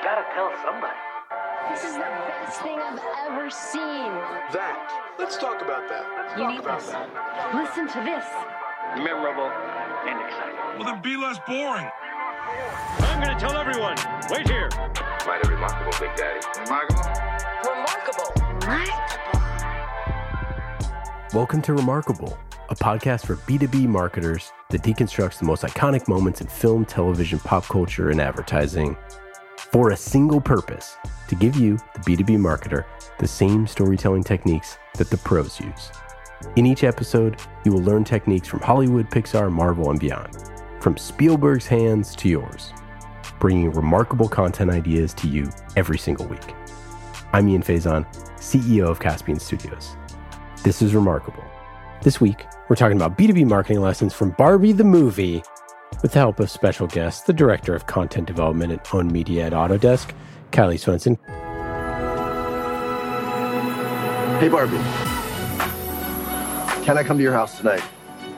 I gotta tell somebody. This is the best thing I've ever seen. That. Let's talk about that. Let's You talk need about this. that. Listen to this. Memorable and exciting. Well, then be less boring. I'm gonna tell everyone. Wait here. Mighty remarkable, Big Daddy. Remarkable. Remarkable? Welcome to Remarkable, a podcast for B2B marketers that deconstructs the most iconic moments in film, television, pop culture, and advertising for a single purpose to give you, the B2B marketer, the same storytelling techniques that the pros use. In each episode, you will learn techniques from Hollywood, Pixar, Marvel, and beyond, from Spielberg's hands to yours, bringing remarkable content ideas to you every single week. I'm Ian Faison, CEO of Caspian Studios. This is Remarkable. This week, we're talking about B2B marketing lessons from Barbie the movie with the help of special guests, the Director of Content Development at Owned Media at Autodesk, Kylee Swenson. Hey, Barbie. Can I come to your house tonight?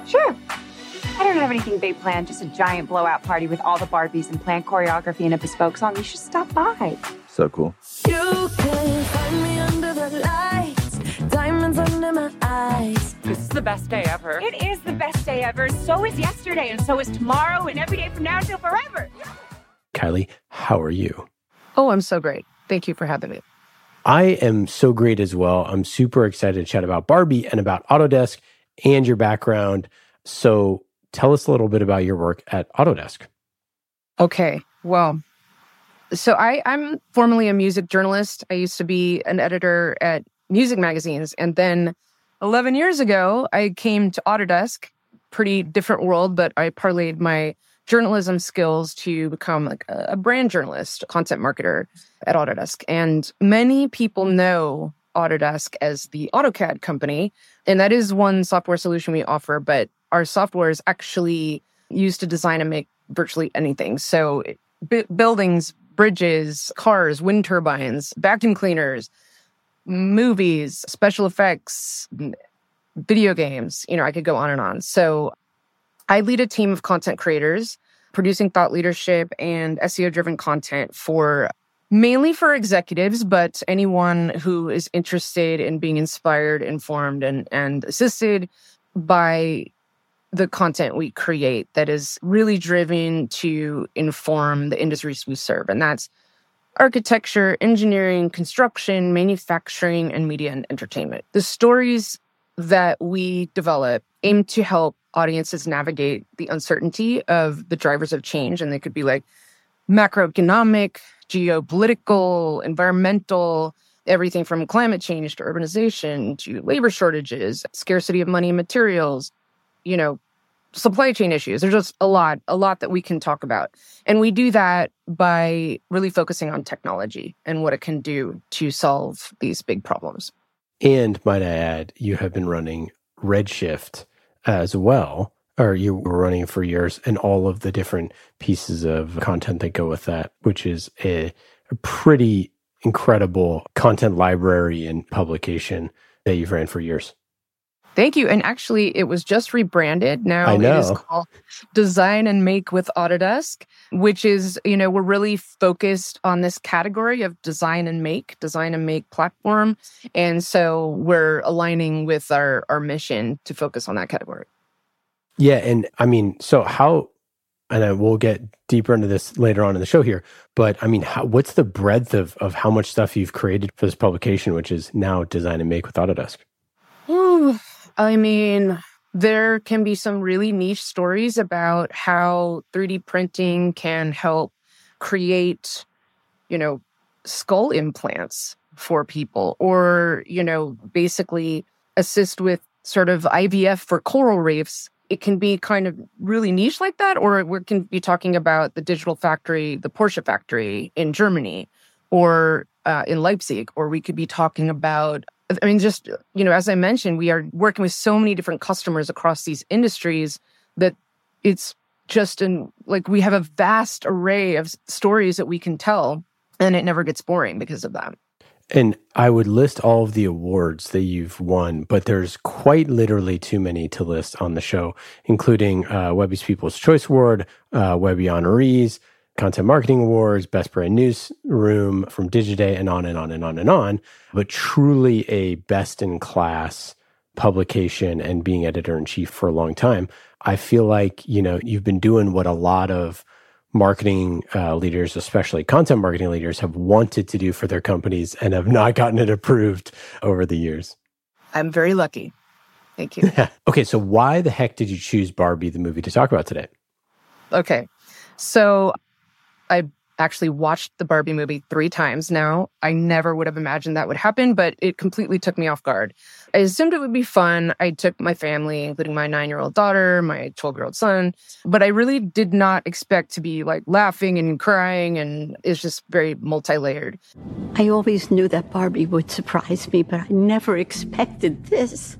Sure. I don't have anything big planned, just a giant blowout party with all the Barbies and planned choreography and a bespoke song. You should stop by. So cool. You can find me under diamonds under my eyes. This is the best day ever. It is the best day ever. So is yesterday, and so is tomorrow, and every day from now until forever. Kylee, how are you? Oh, I'm so great. Thank you for having me. I am so great as well. I'm super excited to chat about Barbie and about Autodesk and your background. So tell us a little bit about your work at Autodesk. Okay. Well, so I, I'm formerly a music journalist. I used to be an editor at music magazines. And then 11 years ago, I came to Autodesk, pretty different world, but I parlayed my journalism skills to become like a, brand journalist, content marketer at Autodesk. And many people know Autodesk as the AutoCAD company. And that is one software solution we offer, but our software is actually used to design and make virtually anything. So bu- buildings, bridges, cars, wind turbines, vacuum cleaners, movies, special effects, video games, you know, I could go on and on. So I lead a team of content creators producing thought leadership and SEO driven content for mainly for executives, but anyone who is interested in being inspired, informed, and, and assisted by the content we create that is really driven to inform the industries we serve. And that's architecture, engineering, construction, manufacturing, and media and entertainment. The stories that we develop aim to help audiences navigate the uncertainty of the drivers of change. And they could be like macroeconomic, geopolitical, environmental, everything from climate change to urbanization to labor shortages, scarcity of money and materials, you know, supply chain issues. There's just a lot, a lot that we can talk about. And we do that by really focusing on technology and what it can do to solve these big problems. And might I add, you have been running Redshift as well, or you were running for years, and all of the different pieces of content that go with that, which is a, a pretty incredible content library and publication that you've ran for years. Thank you. And actually, it was just rebranded. Now I it is called Design and Make with Autodesk, which is, you know, we're really focused on this category of design and make, design and make platform. And so we're aligning with our, our mission to focus on that category. Yeah, and I mean, so how? And I will get deeper into this later on in the show here. But I mean, how, what's the breadth of of how much stuff you've created for this publication, which is now Design and Make with Autodesk? Ooh, I mean, there can be some really niche stories about how 3D printing can help create, you know, skull implants for people or, you know, basically assist with sort of IVF for coral reefs. It can be kind of really niche like that, or we can be talking about the digital factory, the Porsche factory in Germany or uh, in Leipzig, or we could be talking about I mean, just, you know, as I mentioned, we are working with so many different customers across these industries that it's just an like we have a vast array of stories that we can tell, and it never gets boring because of that. And I would list all of the awards that you've won, but there's quite literally too many to list on the show, including uh, Webby's People's Choice Award, uh, Webby honorees, Content Marketing Awards, Best Brand Newsroom from Digiday, and on and on and on and on. But truly a best in class publication and being editor in chief for a long time. I feel like, you know, you've been doing what a lot of marketing uh, leaders, especially content marketing leaders, have wanted to do for their companies and have not gotten it approved over the years. I'm very lucky. Thank you. okay, so why the heck did you choose Barbie the movie to talk about today? Okay. So I actually watched the Barbie movie three times now. I never would have imagined that would happen, but it completely took me off guard. I assumed it would be fun. I took my family, including my nine year old daughter, my 12 year old son, but I really did not expect to be like laughing and crying, and it's just very multi layered. I always knew that Barbie would surprise me, but I never expected this.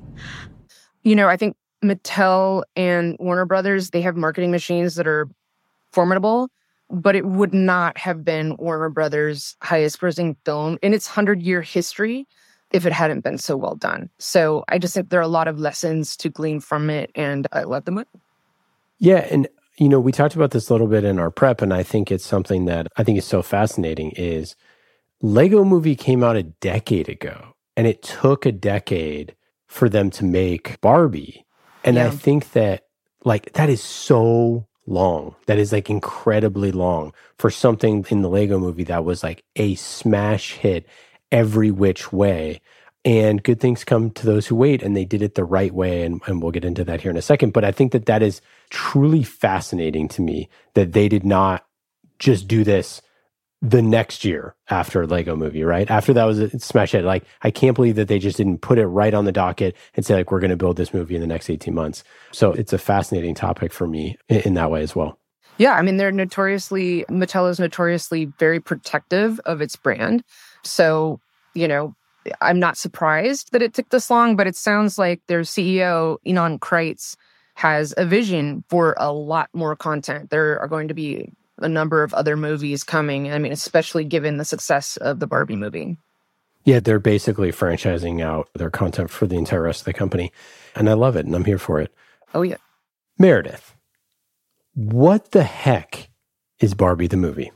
You know, I think Mattel and Warner Brothers, they have marketing machines that are formidable but it would not have been Warner Brothers' highest grossing film in its 100 year history if it hadn't been so well done. So I just think there are a lot of lessons to glean from it, and I love the movie. Yeah. And, you know, we talked about this a little bit in our prep, and I think it's something that I think is so fascinating is Lego movie came out a decade ago, and it took a decade for them to make Barbie. And yeah. I think that, like, that is so long. That is like incredibly long for something in the Lego movie that was like a smash hit every which way. And good things come to those who wait, and they did it the right way. And, and we'll get into that here in a second. But I think that that is truly fascinating to me that they did not just do this the next year after Lego movie, right? After that was a smash hit. Like, I can't believe that they just didn't put it right on the docket and say, like, we're going to build this movie in the next 18 months. So it's a fascinating topic for me in, in that way as well. Yeah. I mean, they're notoriously, Mattel is notoriously very protective of its brand. So, you know, I'm not surprised that it took this long, but it sounds like their CEO, Ynon Kreiz, has a vision for a lot more content. There are going to be a number of other movies coming. I mean, especially given the success of the Barbie movie. Yeah, they're basically franchising out their content for the entire rest of the company. And I love it and I'm here for it. Oh, yeah. Meredith, what the heck is Barbie the movie?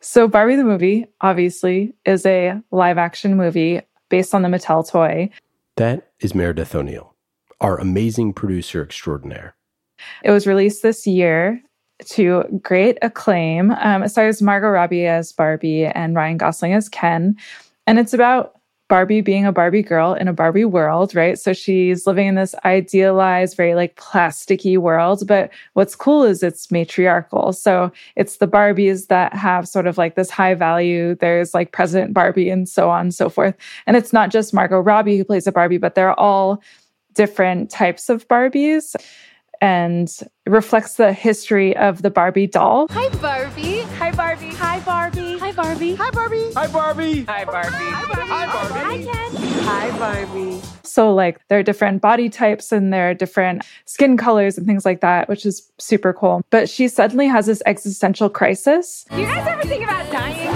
So, Barbie the movie, obviously, is a live action movie based on the Mattel toy. That is Meredith O'Neill, our amazing producer extraordinaire. It was released this year to great acclaim. Um, it stars Margot Robbie as Barbie and Ryan Gosling as Ken. And it's about Barbie being a Barbie girl in a Barbie world, right? So she's living in this idealized, very like plasticky world. But what's cool is it's matriarchal. So it's the Barbies that have sort of like this high value. There's like President Barbie and so on and so forth. And it's not just Margot Robbie who plays a Barbie, but they're all different types of Barbies and reflects the history of the Barbie doll. Hi, Barbie. Hi, Barbie. Hi, Barbie. Hi, Barbie. Hi, Barbie. Hi, Barbie. Hi, Barbie. Hi, Barbie. Hi, Barbie. Hi, Ken. Hi, Barbie. So, like, there are different body types and there are different skin colors and things like that, which is super cool. But she suddenly has this existential crisis. Do you guys ever think about dying?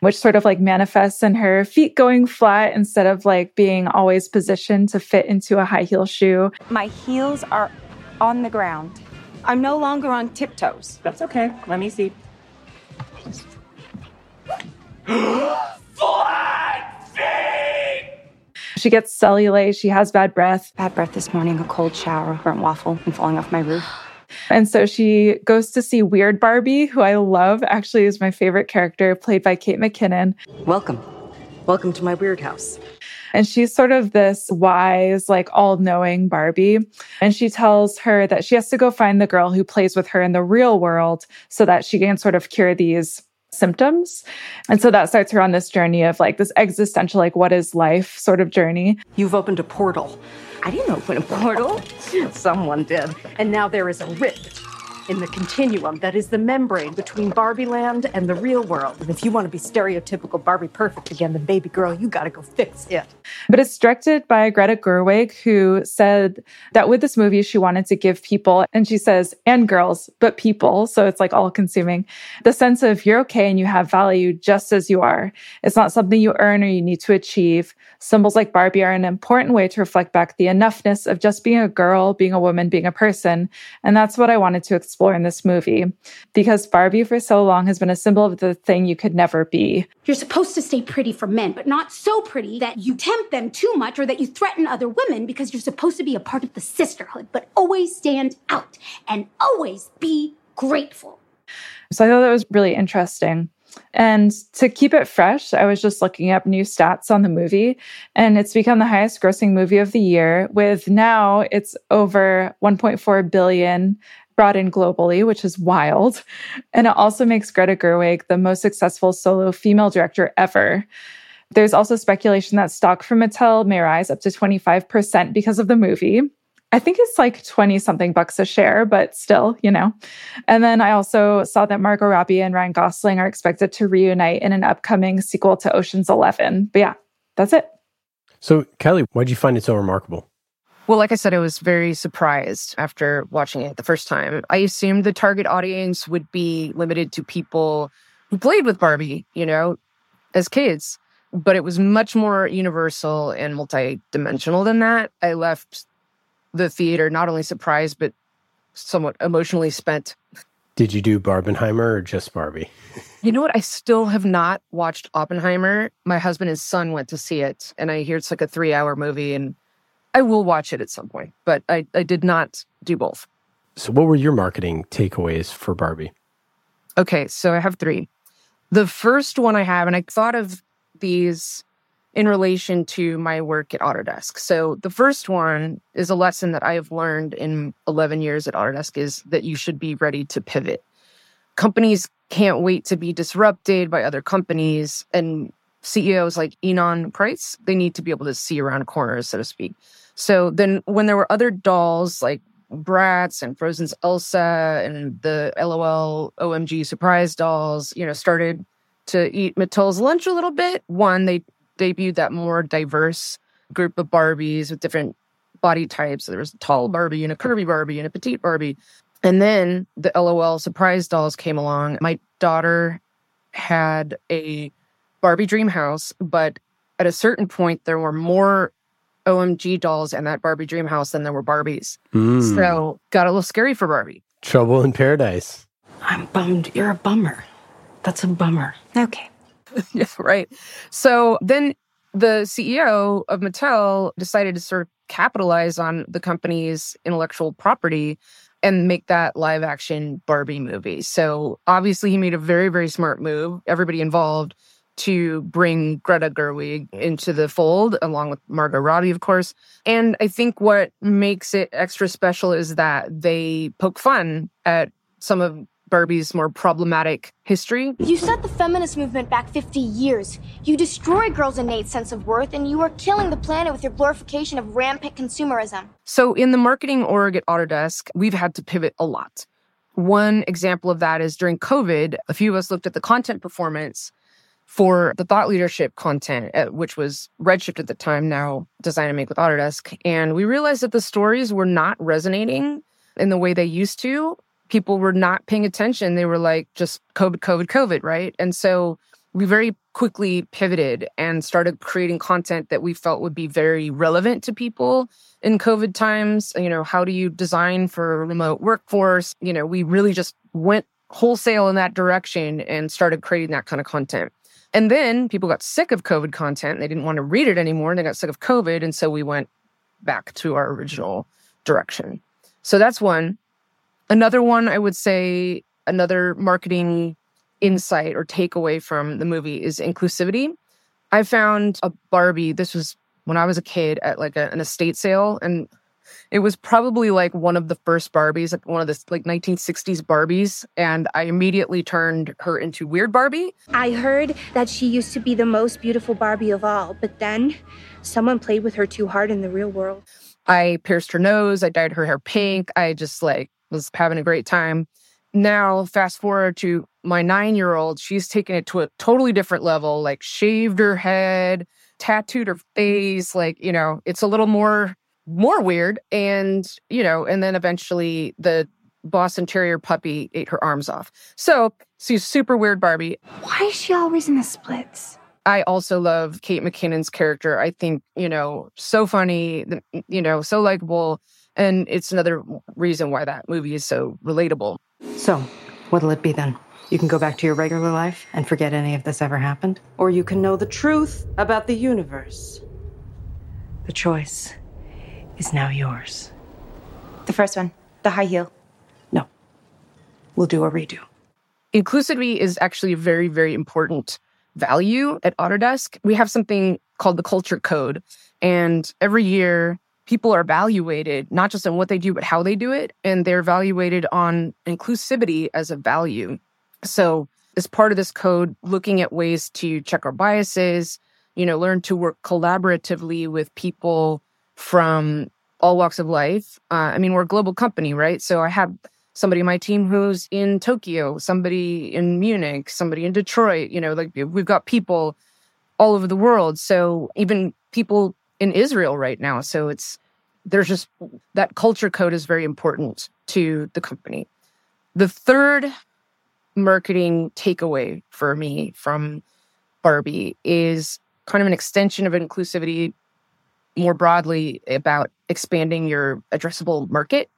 Which sort of like manifests in her feet going flat instead of like being always positioned to fit into a high heel shoe. My heels are on the ground. I'm no longer on tiptoes. That's okay. Let me see. Flat feet! She gets cellulite. She has bad breath. Bad breath this morning, a cold shower, burnt waffle, and falling off my roof. And so she goes to see Weird Barbie, who I love, actually is my favorite character, played by Kate McKinnon. Welcome. Welcome to my weird house. And she's sort of this wise, like all knowing Barbie. And she tells her that she has to go find the girl who plays with her in the real world so that she can sort of cure these symptoms. And so that starts her on this journey of like this existential, like, what is life sort of journey. You've opened a portal I didn't open a portal. Someone did. And now there is a rift in the continuum that is the membrane between Barbie land and the real world. And if you want to be stereotypical Barbie perfect again, then baby girl, you got to go fix it. But it's directed by Greta Gerwig, who said that with this movie, she wanted to give people, and she says, and girls, but people. So it's like all consuming, the sense of you're okay and you have value just as you are. It's not something you earn or you need to achieve. Symbols like Barbie are an important way to reflect back the enoughness of just being a girl, being a woman, being a person. And that's what I wanted to explore in this movie. Because Barbie for so long has been a symbol of the thing you could never be. You're supposed to stay pretty for men, but not so pretty that you tempt them too much or that you threaten other women because you're supposed to be a part of the sisterhood, but always stand out and always be grateful. So I thought that was really interesting. And to keep it fresh, I was just looking up new stats on the movie, and it's become the highest grossing movie of the year, with now it's over 1.4 billion brought in globally, which is wild. And it also makes Greta Gerwig the most successful solo female director ever. There's also speculation that stock from Mattel may rise up to 25% because of the movie. I think it's like 20 something bucks a share, but still, you know. And then I also saw that Margot Robbie and Ryan Gosling are expected to reunite in an upcoming sequel to Ocean's 11. But yeah, that's it. So, Kelly, why did you find it so remarkable? Well, like I said, I was very surprised after watching it the first time. I assumed the target audience would be limited to people who played with Barbie, you know, as kids, but it was much more universal and multidimensional than that. I left the theater not only surprised, but somewhat emotionally spent. Did you do Barbenheimer or just Barbie? You know what? I still have not watched Oppenheimer. My husband and son went to see it, and I hear it's like a three hour movie, and I will watch it at some point, but I, I did not do both. So, what were your marketing takeaways for Barbie? Okay, so I have three. The first one I have, and I thought of these in relation to my work at Autodesk. So the first one is a lesson that I have learned in 11 years at Autodesk is that you should be ready to pivot. Companies can't wait to be disrupted by other companies and CEOs like Ynon Kreiz, they need to be able to see around corners, so to speak. So then when there were other dolls like Bratz and Frozen's Elsa and the LOL OMG surprise dolls, you know, started to eat Mattel's lunch a little bit. One, they debuted that more diverse group of Barbies with different body types. There was a tall Barbie and a curvy Barbie and a petite Barbie. And then the LOL surprise dolls came along. My daughter had a Barbie dream house, but at a certain point, there were more OMG dolls in that Barbie dream house than there were Barbies. Mm. So got a little scary for Barbie. Trouble in paradise. I'm bummed. You're a bummer. That's a bummer. Okay. yeah, right. So then the CEO of Mattel decided to sort of capitalize on the company's intellectual property and make that live action Barbie movie. So obviously, he made a very, very smart move. Everybody involved to bring Greta Gerwig mm. into the fold, along with Margot Robbie, of course. And I think what makes it extra special is that they poke fun at some of Barbie's more problematic history. You set the feminist movement back 50 years. You destroy girls' innate sense of worth, and you are killing the planet with your glorification of rampant consumerism. So, in the marketing org at Autodesk, we've had to pivot a lot. One example of that is during COVID, a few of us looked at the content performance for the thought leadership content, uh, which was Redshift at the time, now Design and Make with Autodesk. And we realized that the stories were not resonating in the way they used to. People were not paying attention. They were like, just COVID, COVID, COVID, right? And so we very quickly pivoted and started creating content that we felt would be very relevant to people in COVID times. You know, how do you design for a remote workforce? You know, we really just went wholesale in that direction and started creating that kind of content. And then people got sick of COVID content. They didn't want to read it anymore and they got sick of COVID. And so we went back to our original direction. So that's one. Another one, I would say, another marketing insight or takeaway from the movie is inclusivity. I found a Barbie, this was when I was a kid at like a, an estate sale, and it was probably like one of the first Barbies, like one of the like 1960s Barbies, and I immediately turned her into Weird Barbie. I heard that she used to be the most beautiful Barbie of all, but then someone played with her too hard in the real world. I pierced her nose, I dyed her hair pink, I just like was having a great time. now fast forward to my nine year old, she's taken it to a totally different level, like shaved her head, tattooed her face, like, you know, it's a little more more weird. And, you know, and then eventually the Boston Terrier puppy ate her arms off. So she's super weird Barbie. Why is she always in the splits? I also love Kate McKinnon's character. I think, you know, so funny, you know, so likable. And it's another reason why that movie is so relatable. So, what'll it be then? You can go back to your regular life and forget any of this ever happened, or you can know the truth about the universe. The choice is now yours. The first one, the high heel. No. We'll do a redo. Inclusivity is actually a very, very important value at Autodesk. We have something called the culture code. And every year, people are evaluated not just on what they do, but how they do it. And they're evaluated on inclusivity as a value. So, as part of this code, looking at ways to check our biases, you know, learn to work collaboratively with people from all walks of life. Uh, I mean, we're a global company, right? So I have somebody on my team who's in Tokyo, somebody in Munich, somebody in Detroit. You know, like we've got people all over the world. So even people in Israel right now. So it's there's just that culture code is very important to the company. The third marketing takeaway for me from Barbie is kind of an extension of inclusivity more broadly about expanding your addressable market.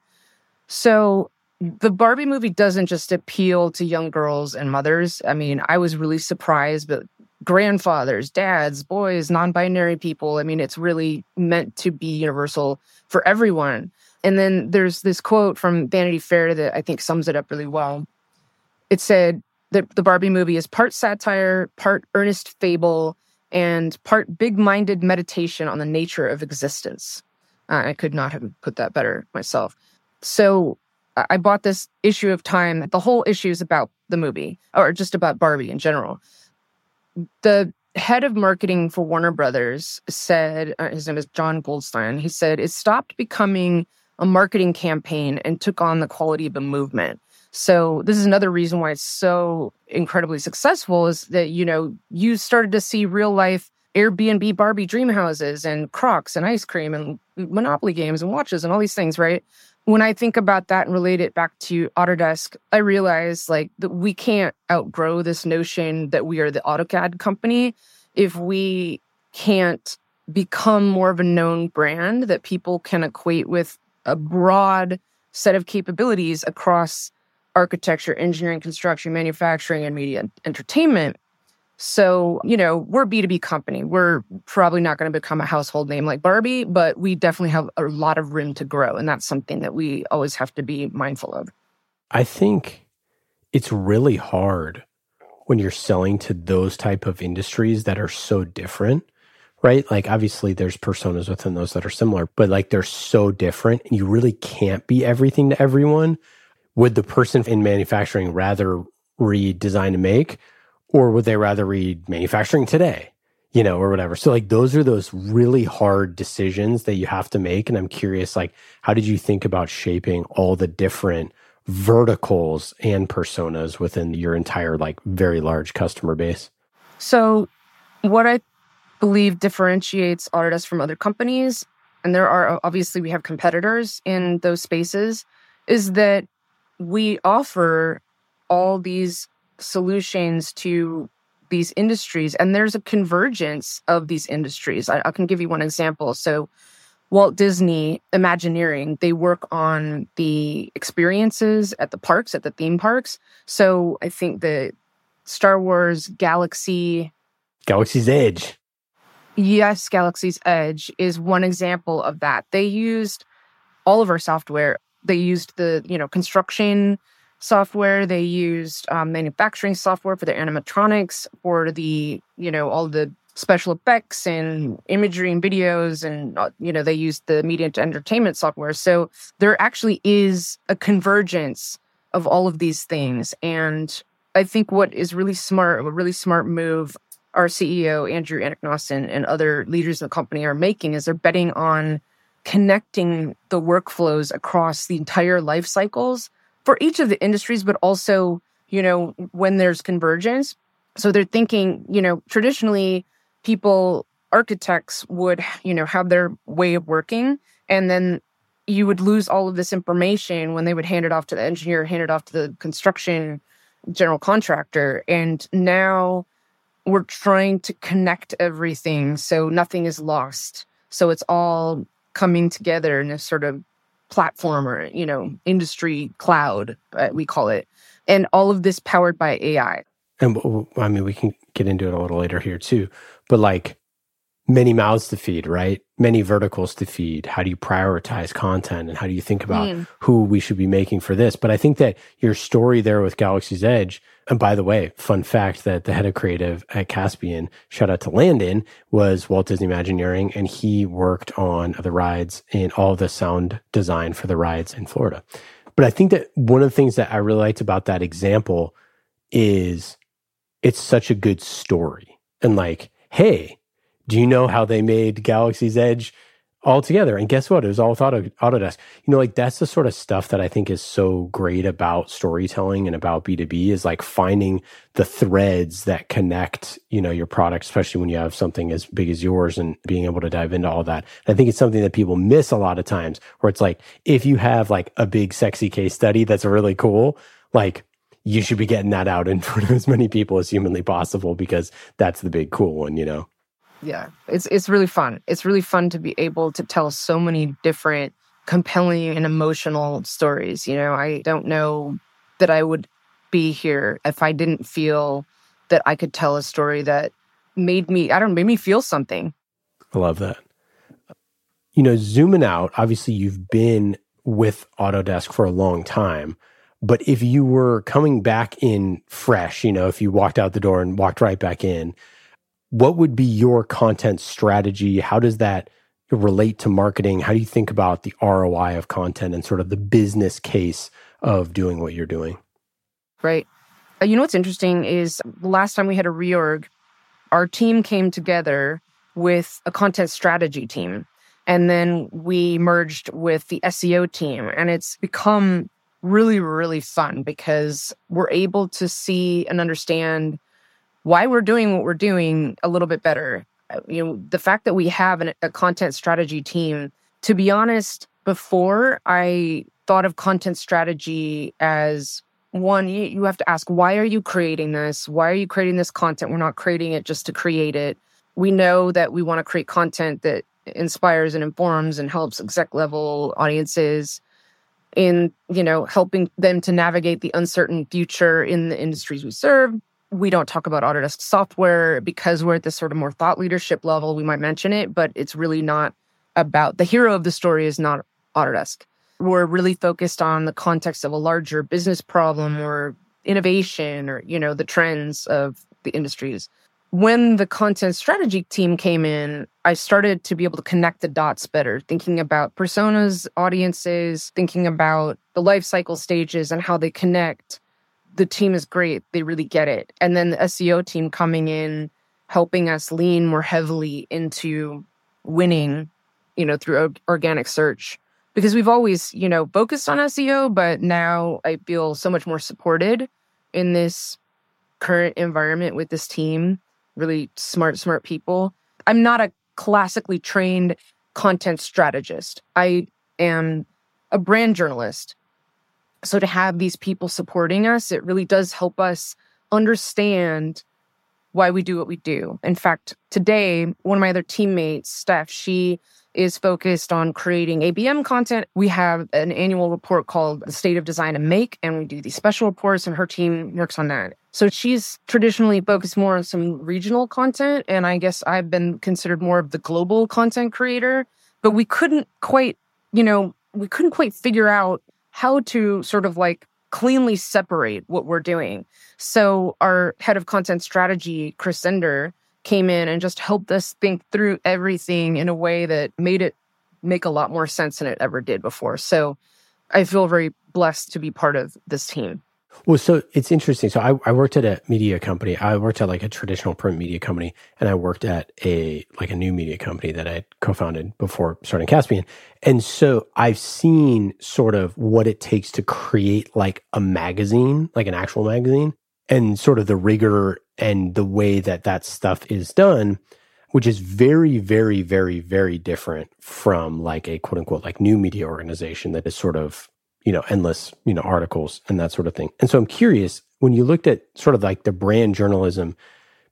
So the Barbie movie doesn't just appeal to young girls and mothers. I mean, I was really surprised, but grandfathers, dads, boys, non binary people. I mean, it's really meant to be universal for everyone. And then there's this quote from Vanity Fair that I think sums it up really well. It said that the Barbie movie is part satire, part earnest fable, and part big minded meditation on the nature of existence. Uh, I could not have put that better myself. So I bought this issue of Time. The whole issue is about the movie, or just about Barbie in general. The head of marketing for Warner Brothers said, uh, his name is Josh Goldstine, he said, it stopped becoming a marketing campaign and took on the quality of a movement. So this is another reason why it's so incredibly successful is that, you know, you started to see real life Airbnb Barbie dream houses and Crocs and ice cream and Monopoly games and watches and all these things, right? When I think about that and relate it back to Autodesk, I realize like that we can't outgrow this notion that we are the AutoCAD company if we can't become more of a known brand that people can equate with a broad set of capabilities across architecture, engineering, construction, manufacturing, and media entertainment. So, you know, we're a B2B company. We're probably not going to become a household name like Barbie, but we definitely have a lot of room to grow. And that's something that we always have to be mindful of. I think it's really hard when you're selling to those type of industries that are so different right like obviously there's personas within those that are similar but like they're so different and you really can't be everything to everyone would the person in manufacturing rather read Design and Make or would they rather read manufacturing today you know or whatever? So like those are those really hard decisions that you have to make and i'm curious like how did you think about shaping all the different verticals and personas within your entire like very large customer base? So what i believe differentiates autodesk from other companies and there are obviously we have competitors in those spaces is that we offer all these solutions to these industries and there's a convergence of these industries. I, I, can give you one example. So walt disney imagineering they work on the experiences at the parks at the theme parks. So i think the star wars galaxy galaxy's edge. Yes galaxy's edge is one example of that. They used all of our software they used the you know construction software. They used um, manufacturing software for their animatronics for the you know all the special effects and imagery and videos and uh, you know they used the media to entertainment software. So there actually is a convergence of all of these things. And i think what is really smart a really smart move our ceo andrew Anagnost and other leaders in the company are making is they're betting on connecting the workflows across the entire life cycles for each of the industries, but also, you know, when there's convergence. So they're thinking, you know, traditionally people, architects would, you know, have their way of working and then you would lose all of this information when they would hand it off to the engineer, hand it off to the construction general contractor. And now we're trying to connect everything so nothing is lost. So it's all coming together in a sort of platform or, you know, industry cloud, uh, we call it. And all of this powered by AI. And I mean, we can get into it a little later here too. But like, many mouths to feed, right? Many verticals to feed. How do you prioritize content and how do you think about mm. who we should be making for this? But I think that your story there with Galaxy's Edge, and by the way, fun fact that the head of creative at Caspian, shout out to Landon, was Walt Disney Imagineering, and he worked on the rides and all the sound design for the rides in Florida. But I think that one of the things that I really liked about that example is it's such a good story. And like, hey, do you know how they made Galaxy's Edge all together? And guess what? It was all with Auto, Autodesk. You know, like that's the sort of stuff that I think is so great about storytelling and about B2B is like finding the threads that connect, you know, your product, especially when you have something as big as yours and being able to dive into all that. I think it's something that people miss a lot of times where it's like, if you have like a big, sexy case study that's really cool, like you should be getting that out in front of as many people as humanly possible because that's the big cool one, you know? Yeah it's it's really fun. It's really fun to be able to tell so many different compelling and emotional stories you know? I don't know that i would be here if i didn't feel that i could tell a story that made me i don't know made me feel something. I love that. You know zooming out obviously you've been with autodesk for a long time but if you were coming back in fresh you know if you walked out the door and walked right back in what would be your content strategy? How does that relate to marketing? How do you think about the ROI of content and sort of the business case of doing what you're doing? Right. Uh, you know what's interesting is last time we had a reorg, our team came together with a content strategy team. And then we merged with the SEO team. And it's become really, really fun because we're able to see and understand why we're doing what we're doing a little bit better. Uh, you know, the fact that we have an, a content strategy team, to be honest, before I thought of content strategy as one, you have to ask, why are you creating this? Why are you creating this content? We're not creating it just to create it. We know that we want to create content that inspires and informs and helps exec level audiences in, you know, helping them to navigate the uncertain future in the industries we serve we don't talk about Autodesk software because we're at this sort of more thought leadership level. We might mention it, but it's really not about the hero of the story is not Autodesk. We're really focused on the context of a larger business problem or innovation or, you know, the trends of the industries. When the content strategy team came in, I started to be able to connect the dots better, thinking about personas, audiences, thinking about the life cycle stages and how they connect the team is great. They really get it. And then the SEO team coming in, helping us lean more heavily into winning, you know, through organic search. Because we've always, you know, focused on SEO, but now I feel so much more supported in this current environment with this team. Really smart, smart people. I'm not a classically trained content strategist. I am a brand journalist so to have these people supporting us, it really does help us understand why we do what we do. In fact, today, one of my other teammates, Steph, she is focused on creating ABM content. We have an annual report called The State of Design and Make, and we do these special reports, and her team works on that. So she's traditionally focused more on some regional content, and I guess I've been considered more of the global content creator. But we couldn't quite, you know, we couldn't quite figure out how to sort of like cleanly separate what we're doing. So our head of content strategy, Chris Sender, came in and just helped us think through everything in a way that made it make a lot more sense than it ever did before. So I feel very blessed to be part of this team. Well, so it's interesting. So I, I worked at a media company. I worked at like a traditional print media company, and I worked at a like a new media company that I co-founded before starting Caspian. And so I've seen sort of what it takes to create like a magazine, like an actual magazine, and sort of the rigor and the way that that stuff is done, which is very, very, very, very different from like a quote unquote like new media organization that is sort of you know, endless, you know, articles and that sort of thing. And so I'm curious when you looked at sort of like the brand journalism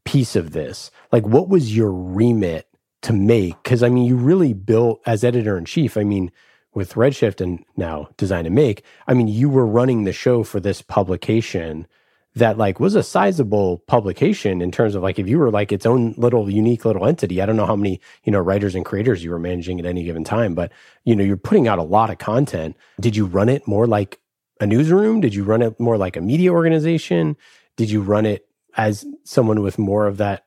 piece of this, like what was your remit to make? Because I mean, you really built as editor in chief. I mean, with Redshift and now Design and Make, I mean, you were running the show for this publication that like was a sizable publication in terms of like if you were like its own little unique little entity i don't know how many you know writers and creators you were managing at any given time but you know you're putting out a lot of content. Did you run it more like a newsroom? Did you run it more like a media organization? Did you run it as someone with more of that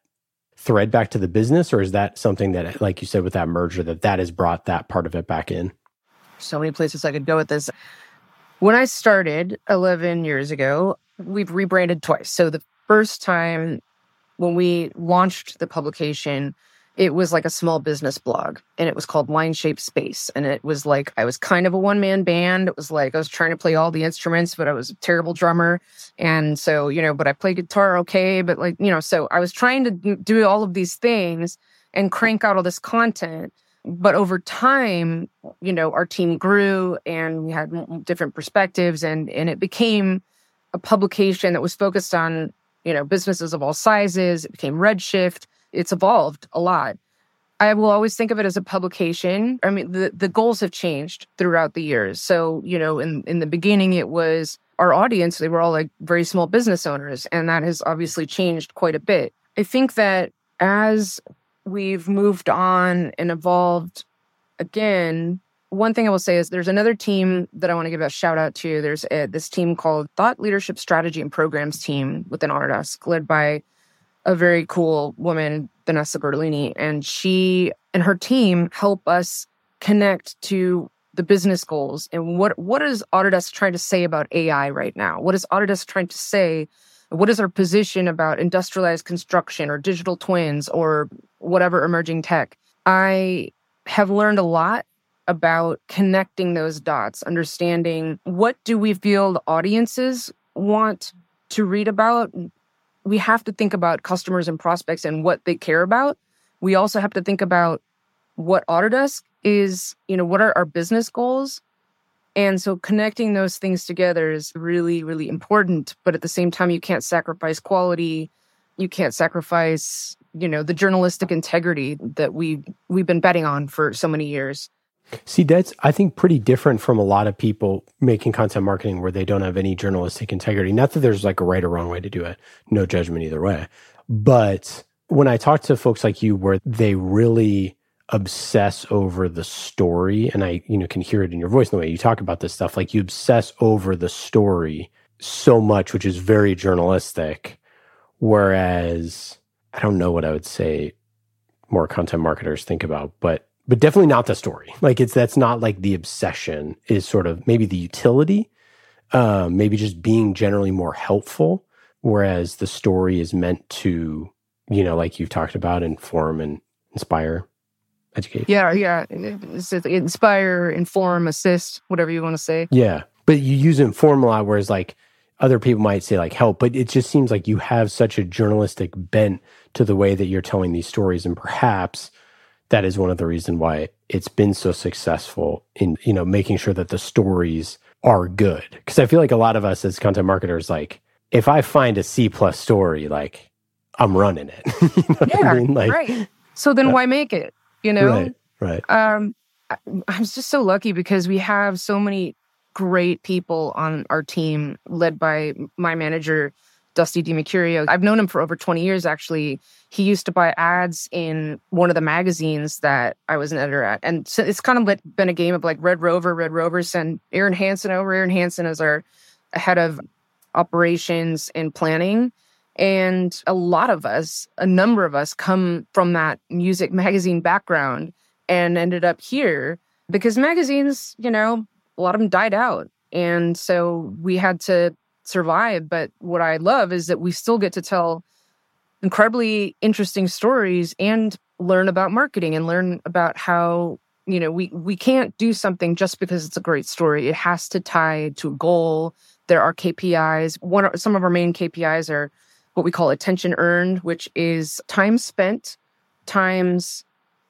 thread back to the business or is that something that like you said with that merger that that has brought that part of it back in? So many places i could go with this. When i started 11 years ago we've rebranded twice. So the first time when we launched the publication, it was like a small business blog and it was called Line Shape Space. And it was like, I was kind of a one man band. It was like I was trying to play all the instruments, but I was a terrible drummer. And so, you know, but I play guitar okay. But like, you know, so I was trying to do all of these things and crank out all this content. But over time, you know, our team grew and we had different perspectives and, and it became, a publication that was focused on, you know, businesses of all sizes. It became Redshift. It's evolved a lot. I will always think of it as a publication. I mean, the, the goals have changed throughout the years. So, you know, in, in the beginning, it was our audience, they were all like very small business owners, and that has obviously changed quite a bit. I think that as we've moved on and evolved again, one thing I will say is there's another team that I want to give a shout out to. There's a, this team called Thought Leadership Strategy and Programs team within Autodesk, led by a very cool woman, Vanessa Bertolini. And she and her team help us connect to the business goals and what what is Autodesk trying to say about AI right now? What is Autodesk trying to say? What is our position about industrialized construction or digital twins or whatever emerging tech? I have learned a lot about connecting those dots, understanding what do we feel the audiences want to read about. We have to think about customers and prospects and what they care about. We also have to think about what Autodesk is, you know, what are our business goals? And so connecting those things together is really, really important. But at the same time, you can't sacrifice quality. You can't sacrifice, you know, the journalistic integrity that we we've been betting on for so many years. See, that's, I think, pretty different from a lot of people making content marketing where they don't have any journalistic integrity. Not that there's like a right or wrong way to do it, no judgment either way. But when I talk to folks like you where they really obsess over the story, and I, you know, can hear it in your voice the way you talk about this stuff, like you obsess over the story so much, which is very journalistic. Whereas I don't know what I would say more content marketers think about, but but definitely not the story. Like it's that's not like the obsession is sort of maybe the utility, um, maybe just being generally more helpful, whereas the story is meant to, you know, like you've talked about, inform and inspire, educate. Yeah, yeah, inspire, inform, assist, whatever you want to say. Yeah, but you use inform a lot, whereas like other people might say like help, but it just seems like you have such a journalistic bent to the way that you're telling these stories, and perhaps that is one of the reasons why it's been so successful in you know making sure that the stories are good. Because i feel like a lot of us as content marketers like if i find a c plus story like i'm running it. You know yeah, I mean? like, right. So then uh, why make it you know? Right right. Um i'm just so lucky because we have so many great people on our team led by my manager Dusty DiMercurio. I've known him for over 20 years, actually. He used to buy ads in one of the magazines that I was an editor at. And so it's kind of been a game of like Red Rover, Red Rover send Aaron Hansen over. Aaron Hansen is our head of operations and planning. And a lot of us, a number of us, come from that music magazine background and ended up here because magazines, you know, a lot of them died out. And so we had to survive. But what I love is that we still get to tell incredibly interesting stories and learn about marketing and learn about how you know we we can't do something just because it's a great story. It has to tie to a goal. There are kpis one some of our main kpis are what we call attention earned which is time spent times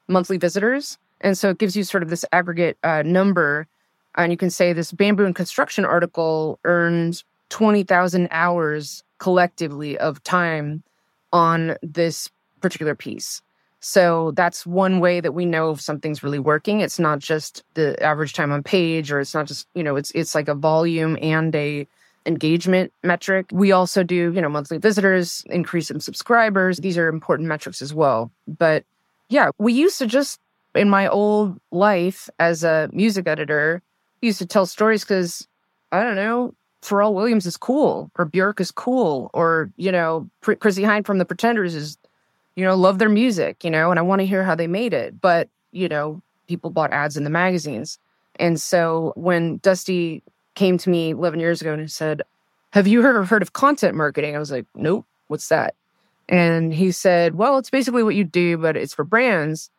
monthly visitors. And so it gives you sort of this aggregate uh, number. And you can say this bamboo and construction article earned 20000 hours collectively of time on this particular piece so that's one way that we know if something's really working. It's not just the average time on page or it's not just, you know, it's it's like a volume and a engagement metric. We also do, you know, monthly visitors, increase in subscribers. These are important metrics as well. But yeah, we used to just in my old life as a music editor, used to tell stories cuz I don't know, Pharrell Williams is cool or Björk is cool or, you know, Chrissie Hynde from the Pretenders is you know, love their music, you know, and I want to hear how they made it. But, you know, people bought ads in the magazines. And so when Dusty came to me 11 years ago and said, Have you ever heard of content marketing? I was like, Nope, what's that? And he said, Well, it's basically what you do, but it's for brands.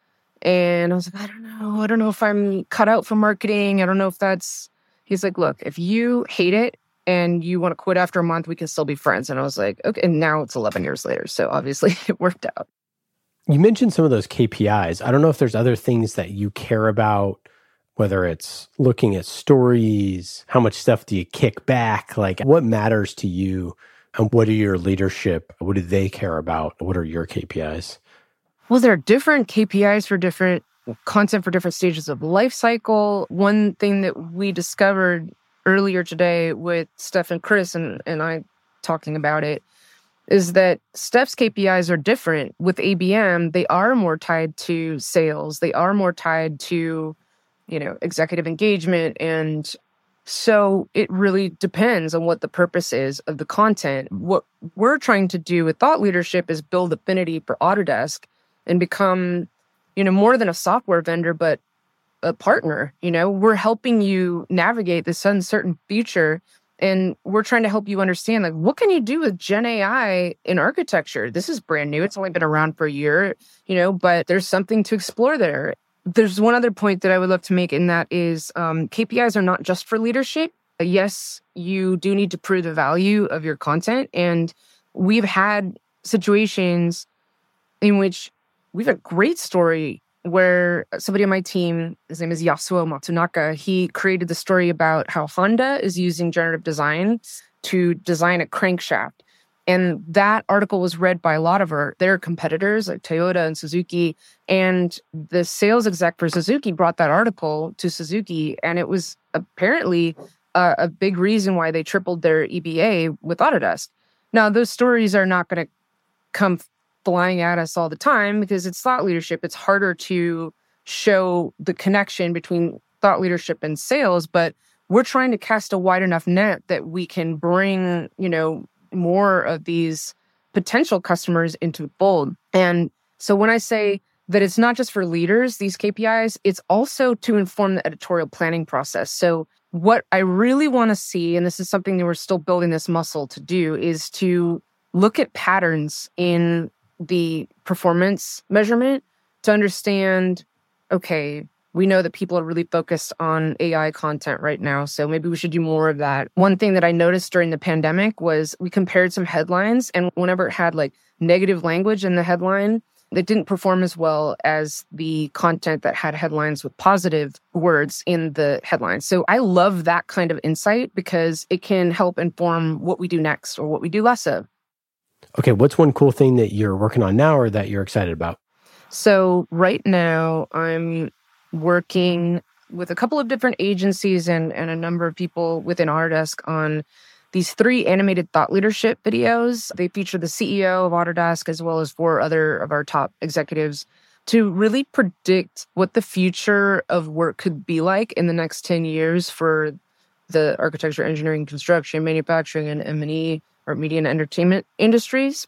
And I was like, I don't know. I don't know if I'm cut out for marketing. I don't know if that's. He's like, Look, if you hate it and you want to quit after a month, we can still be friends. And I was like, okay. And now it's 11 years later. So obviously it worked out. You mentioned some of those KPIs. I don't know if there's other things that you care about, whether it's looking at stories, how much stuff do you kick back? Like what matters to you? And what are your leadership? What do they care about? What are your KPIs? Well, there are different KPIs for different content for different stages of life cycle. One thing that we discovered earlier today with Steph and Chris and, and I talking about it is that Steph's KPIs are different. With ABM, they are more tied to sales. They are more tied to, you know, executive engagement. And so it really depends on what the purpose is of the content. What we're trying to do with thought leadership is build affinity for Autodesk and become, you know, more than a software vendor, but a partner. You know, we're helping you navigate this uncertain future and we're trying to help you understand like what can you do with gen ai in architecture? This is brand new. It's only been around for a year you know but there's something to explore there. There's one other point that i would love to make and that is um, kpis are not just for leadership. Yes you do need to prove the value of your content and we've had situations in which we've a great story where somebody on my team, his name is Yasuo Matsunaka, he created the story about how Honda is using generative design to design a crankshaft. And that article was read by a lot of our, their competitors like Toyota and Suzuki. And the sales exec for Suzuki brought that article to Suzuki. And it was apparently a, a big reason why they tripled their EBA with Autodesk. Now, those stories are not going to come flying at us all the time because it's thought leadership. It's harder to show the connection between thought leadership and sales, but we're trying to cast a wide enough net that we can bring, you know, more of these potential customers into fold. And so when I say that it's not just for leaders, these KPIs, it's also to inform the editorial planning process. So what I really want to see, and this is something that we're still building this muscle to do, is to look at patterns in the performance measurement to understand okay, we know that people are really focused on AI content right now. So maybe we should do more of that. One thing that I noticed during the pandemic was we compared some headlines, and whenever it had like negative language in the headline, it didn't perform as well as the content that had headlines with positive words in the headline. So I love that kind of insight because it can help inform what we do next or what we do less of. Okay, what's one cool thing that you're working on now or that you're excited about? So, right now, I'm working with a couple of different agencies and, and a number of people within Autodesk on these three animated thought leadership videos. They feature the CEO of Autodesk as well as four other of our top executives to really predict what the future of work could be like in the next 10 years for the architecture, engineering, construction, manufacturing, and M&E or media and entertainment industries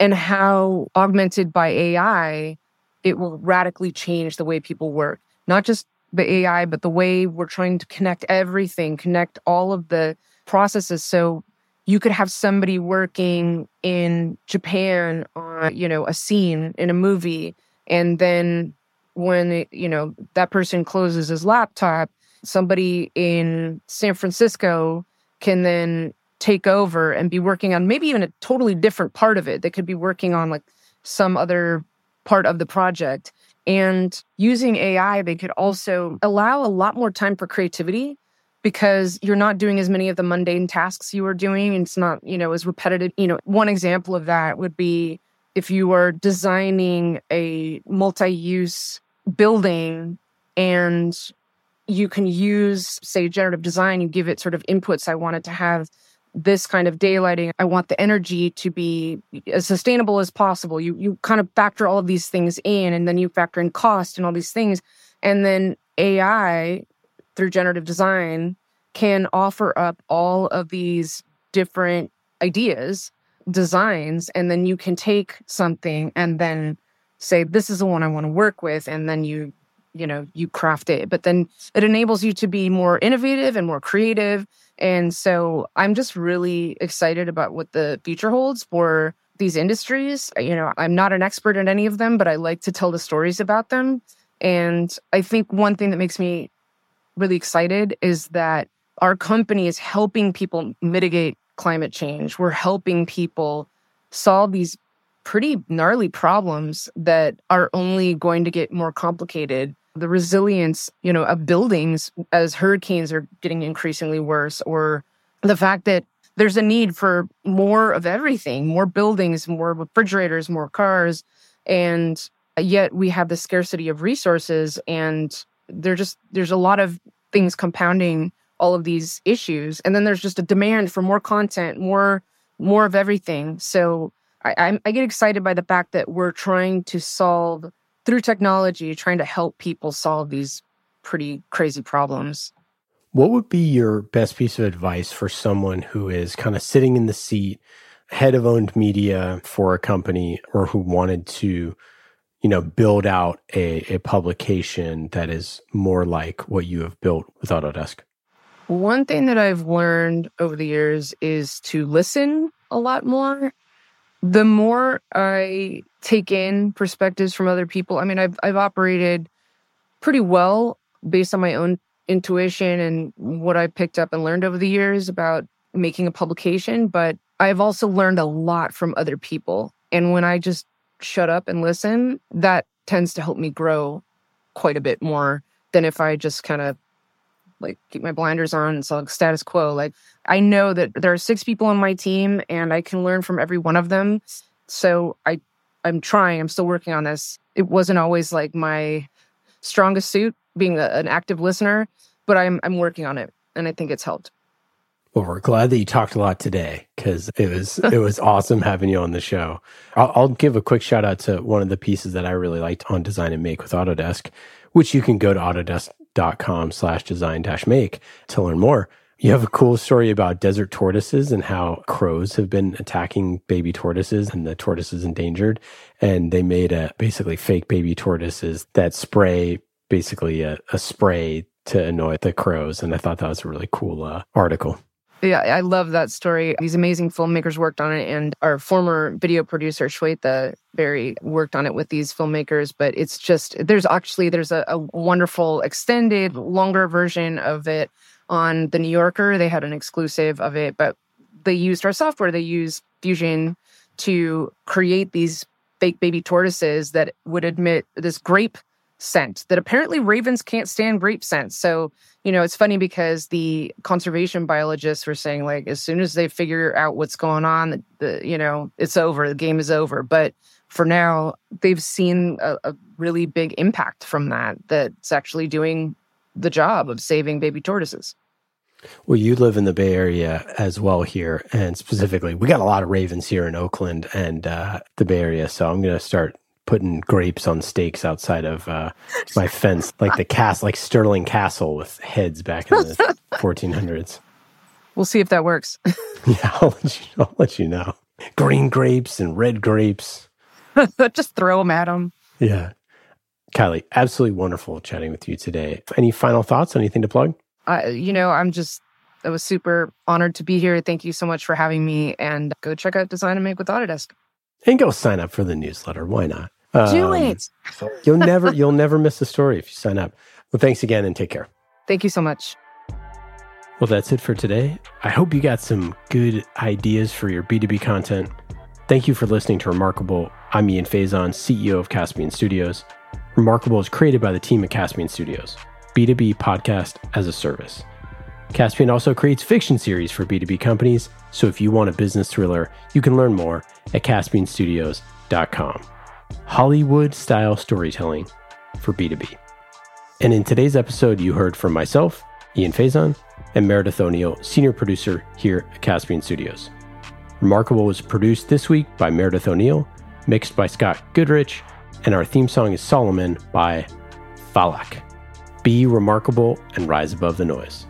and how augmented by AI, it will radically change the way people work. Not just the AI, but the way we're trying to connect everything, connect all of the processes. So you could have somebody working in Japan on, you know, a scene in a movie. And then when, you know, that person closes his laptop, somebody in San Francisco can then take over and be working on maybe even a totally different part of it. They could be working on like some other part of the project. And using AI, they could also allow a lot more time for creativity because you're not doing as many of the mundane tasks you were doing. It's not, you know, as repetitive. You know, one example of that would be if you are designing a multi use building and you can use, say, generative design, you give it sort of inputs. I want it to have this kind of daylighting. I want the energy to be as sustainable as possible. You you kind of factor all of these things in and then you factor in cost and all these things. And then AI through generative design can offer up all of these different ideas, designs, and then you can take something and then say, this is the one I want to work with. And then you, you know, you craft it. But then it enables you to be more innovative and more creative. And so I'm just really excited about what the future holds for these industries. You know, I'm not an expert in any of them, but I like to tell the stories about them. And I think one thing that makes me really excited is that our company is helping people mitigate climate change. We're helping people solve these pretty gnarly problems that are only going to get more complicated. The resilience, you know, of buildings as hurricanes are getting increasingly worse, or the fact that there's a need for more of everything, more buildings, more refrigerators, more cars, and yet we have the scarcity of resources and there just there's a lot of things compounding all of these issues. And then there's just a demand for more content more more of everything. So I, I get excited by the fact that we're trying to solve through technology trying to help people solve these pretty crazy problems what would be your best piece of advice for someone who is kind of sitting in the seat head of owned media for a company or who wanted to you know, build out a, a publication that is more like what you have built with Autodesk? One thing that I've learned over the years is to listen a lot more. The more I take in perspectives from other people, I mean, I've I've operated pretty well based on my own intuition and what I picked up and learned over the years about making a publication, but I've also learned a lot from other people. And when I just shut up and listen, that tends to help me grow quite a bit more than if I just kind of like keep my blinders on and like status quo. Like I know that there are six people on my team and I can learn from every one of them. So I I'm trying. I'm still working on this. It wasn't always like my strongest suit being a, an active listener, but I'm I'm working on it and I think it's helped. Well, we're glad that you talked a lot today because it was it was awesome having you on the show. I'll, I'll, give a quick shout out to one of the pieces that I really liked on Design and Make with Autodesk, which you can go to autodesk.com slash design dash make to learn more. You have a cool story about desert tortoises and how crows have been attacking baby tortoises and the tortoise is endangered. And they made a basically fake baby tortoises that spray basically a, a spray to annoy the crows. And I thought that was a really cool uh, article. Yeah, I love that story. These amazing filmmakers worked on it, and our former video producer Shweta Berry worked on it with these filmmakers. But it's just there's actually there's a, a wonderful extended, longer version of it on the New Yorker. They had an exclusive of it, but they used our software. They used Fusion to create these fake baby tortoises that would emit this grape scent that apparently ravens can't stand grape scent. So, you know, it's funny because the conservation biologists were saying like as soon as they figure out what's going on, the, the you know, it's over, the game is over. But for now, they've seen a, a really big impact from that that's actually doing the job of saving baby tortoises. Well, you live in the Bay Area as well here, and specifically, we got a lot of ravens here in Oakland and uh, the Bay Area. So I'm going to start putting grapes on stakes outside of uh, my fence, like the cast, like Stirling Castle with heads back in the 1400s. We'll see if that works. yeah, I'll let, you, I'll let you know. Green grapes and red grapes. Just throw them at them. Yeah. Kylee, absolutely wonderful chatting with you today. Any final thoughts? Anything to plug? Uh, you know, I'm just I was super honored to be here. Thank you so much for having me. And go check out Design and Make with Autodesk. And go sign up for the newsletter. Why not? Do Um, it. You'll never you'll never miss a story if you sign up. Well, thanks again and take care. Thank you so much. Well, that's it for today. I hope you got some good ideas for your B2B content. Thank you for listening to Remarkable. I'm Ian Faison, CEO of Caspian Studios. Remarkable is created by the team at Caspian Studios, B2B podcast as a service. Caspian also creates fiction series for B2B companies, so if you want a business thriller, you can learn more at caspianstudios.com. Hollywood style storytelling for B2B. And in today's episode, you heard from myself, Ian Faison, and Meredith O'Neill, senior producer here at Caspian Studios. Remarkable was produced this week by Meredith O'Neill, mixed by Scott Goodrich, and our theme song is Solomon by Falak. Be remarkable and rise above the noise.